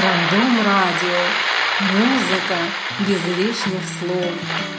Рандом радио. Музыка без лишних слов.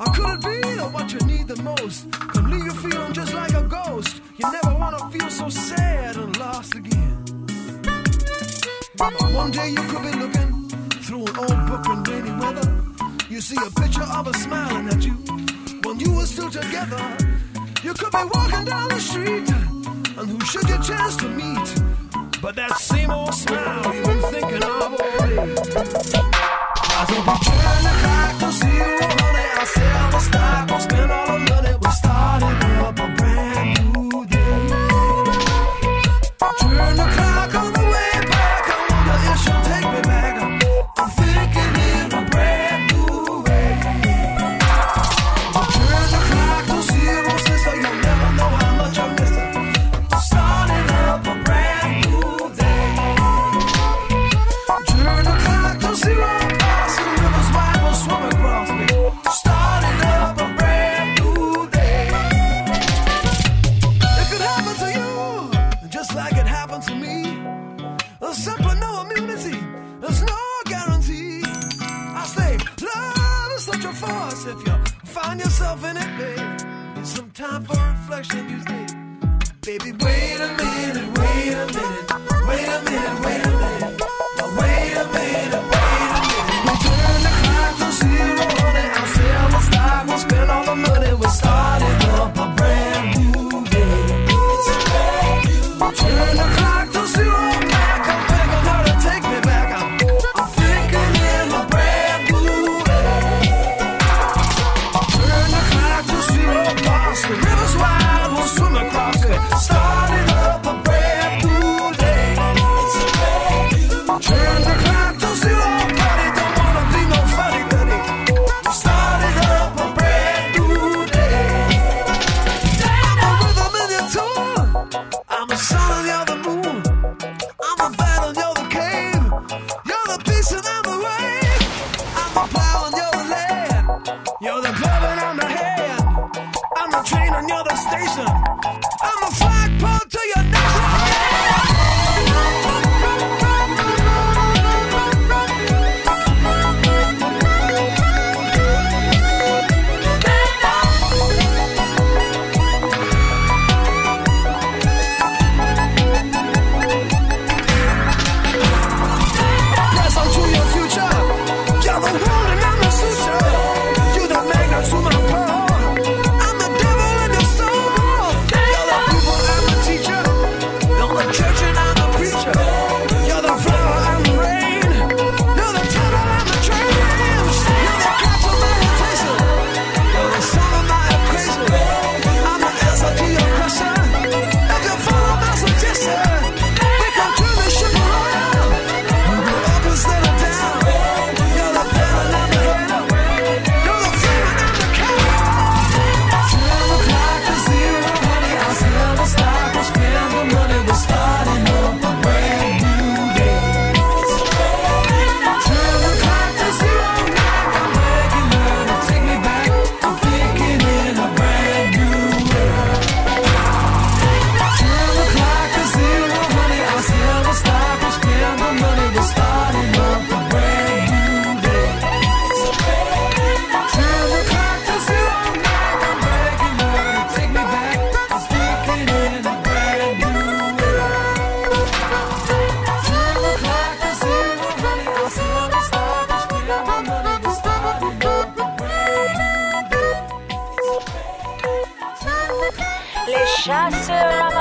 I couldn't be the what you need the most. Can leave you feeling just like a ghost. You never wanna feel so sad and lost again. One day you could be looking through an old book in rainy weather. You see a picture of us smiling at you when you were still together. You could be walking down the street, and who should you chance to meet? But that same old smile you've been thinking of all day. Costa.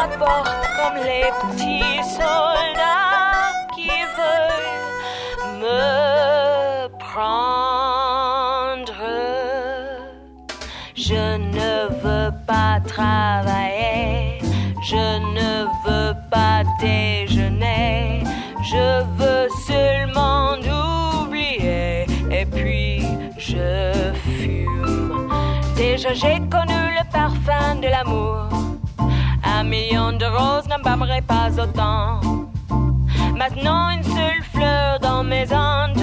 Comme les petits soldats qui veulent me prendre. Je ne veux pas travailler, je ne veux pas déjeuner, je veux seulement oublier et puis je fume. Déjà j'ai connu le parfum de l'amour un million de roses n'embâmerait pas autant. Maintenant, une seule fleur dans mes entourages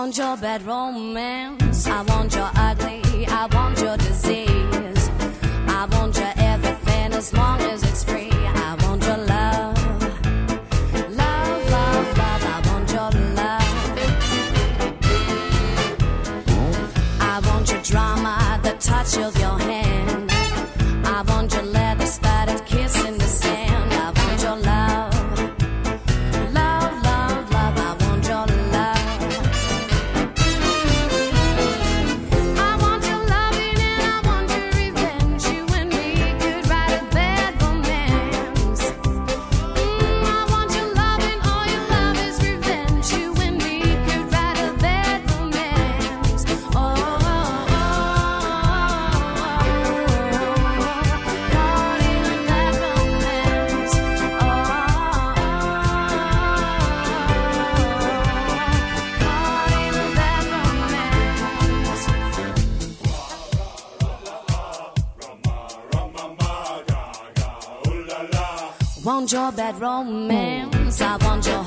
want your bad romance. I want your ugly. I want your disease. I want your everything as long as it's free. That romance. I want your